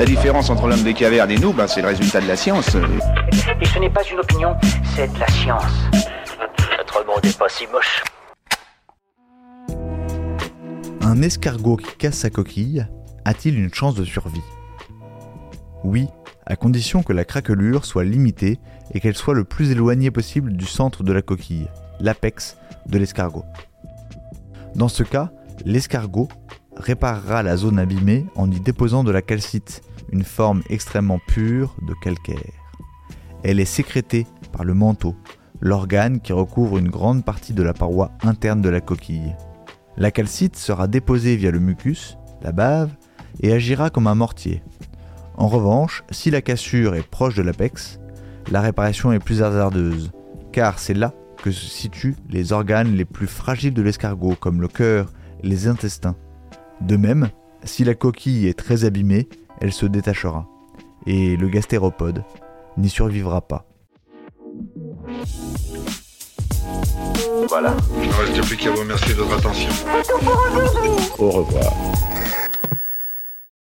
La différence entre l'homme des cavernes et nous, ben, c'est le résultat de la science. Et ce n'est pas une opinion, c'est de la science. Notre monde n'est pas si moche. Un escargot qui casse sa coquille a-t-il une chance de survie? Oui, à condition que la craquelure soit limitée et qu'elle soit le plus éloignée possible du centre de la coquille, l'apex de l'escargot. Dans ce cas, l'escargot réparera la zone abîmée en y déposant de la calcite, une forme extrêmement pure de calcaire. Elle est sécrétée par le manteau, l'organe qui recouvre une grande partie de la paroi interne de la coquille. La calcite sera déposée via le mucus, la bave, et agira comme un mortier. En revanche, si la cassure est proche de l'apex, la réparation est plus hasardeuse, car c'est là que se situent les organes les plus fragiles de l'escargot, comme le cœur les intestins. De même, si la coquille est très abîmée, elle se détachera, et le gastéropode n'y survivra pas. Voilà. Il ne reste plus qu'à vous remercier de votre attention. Au revoir.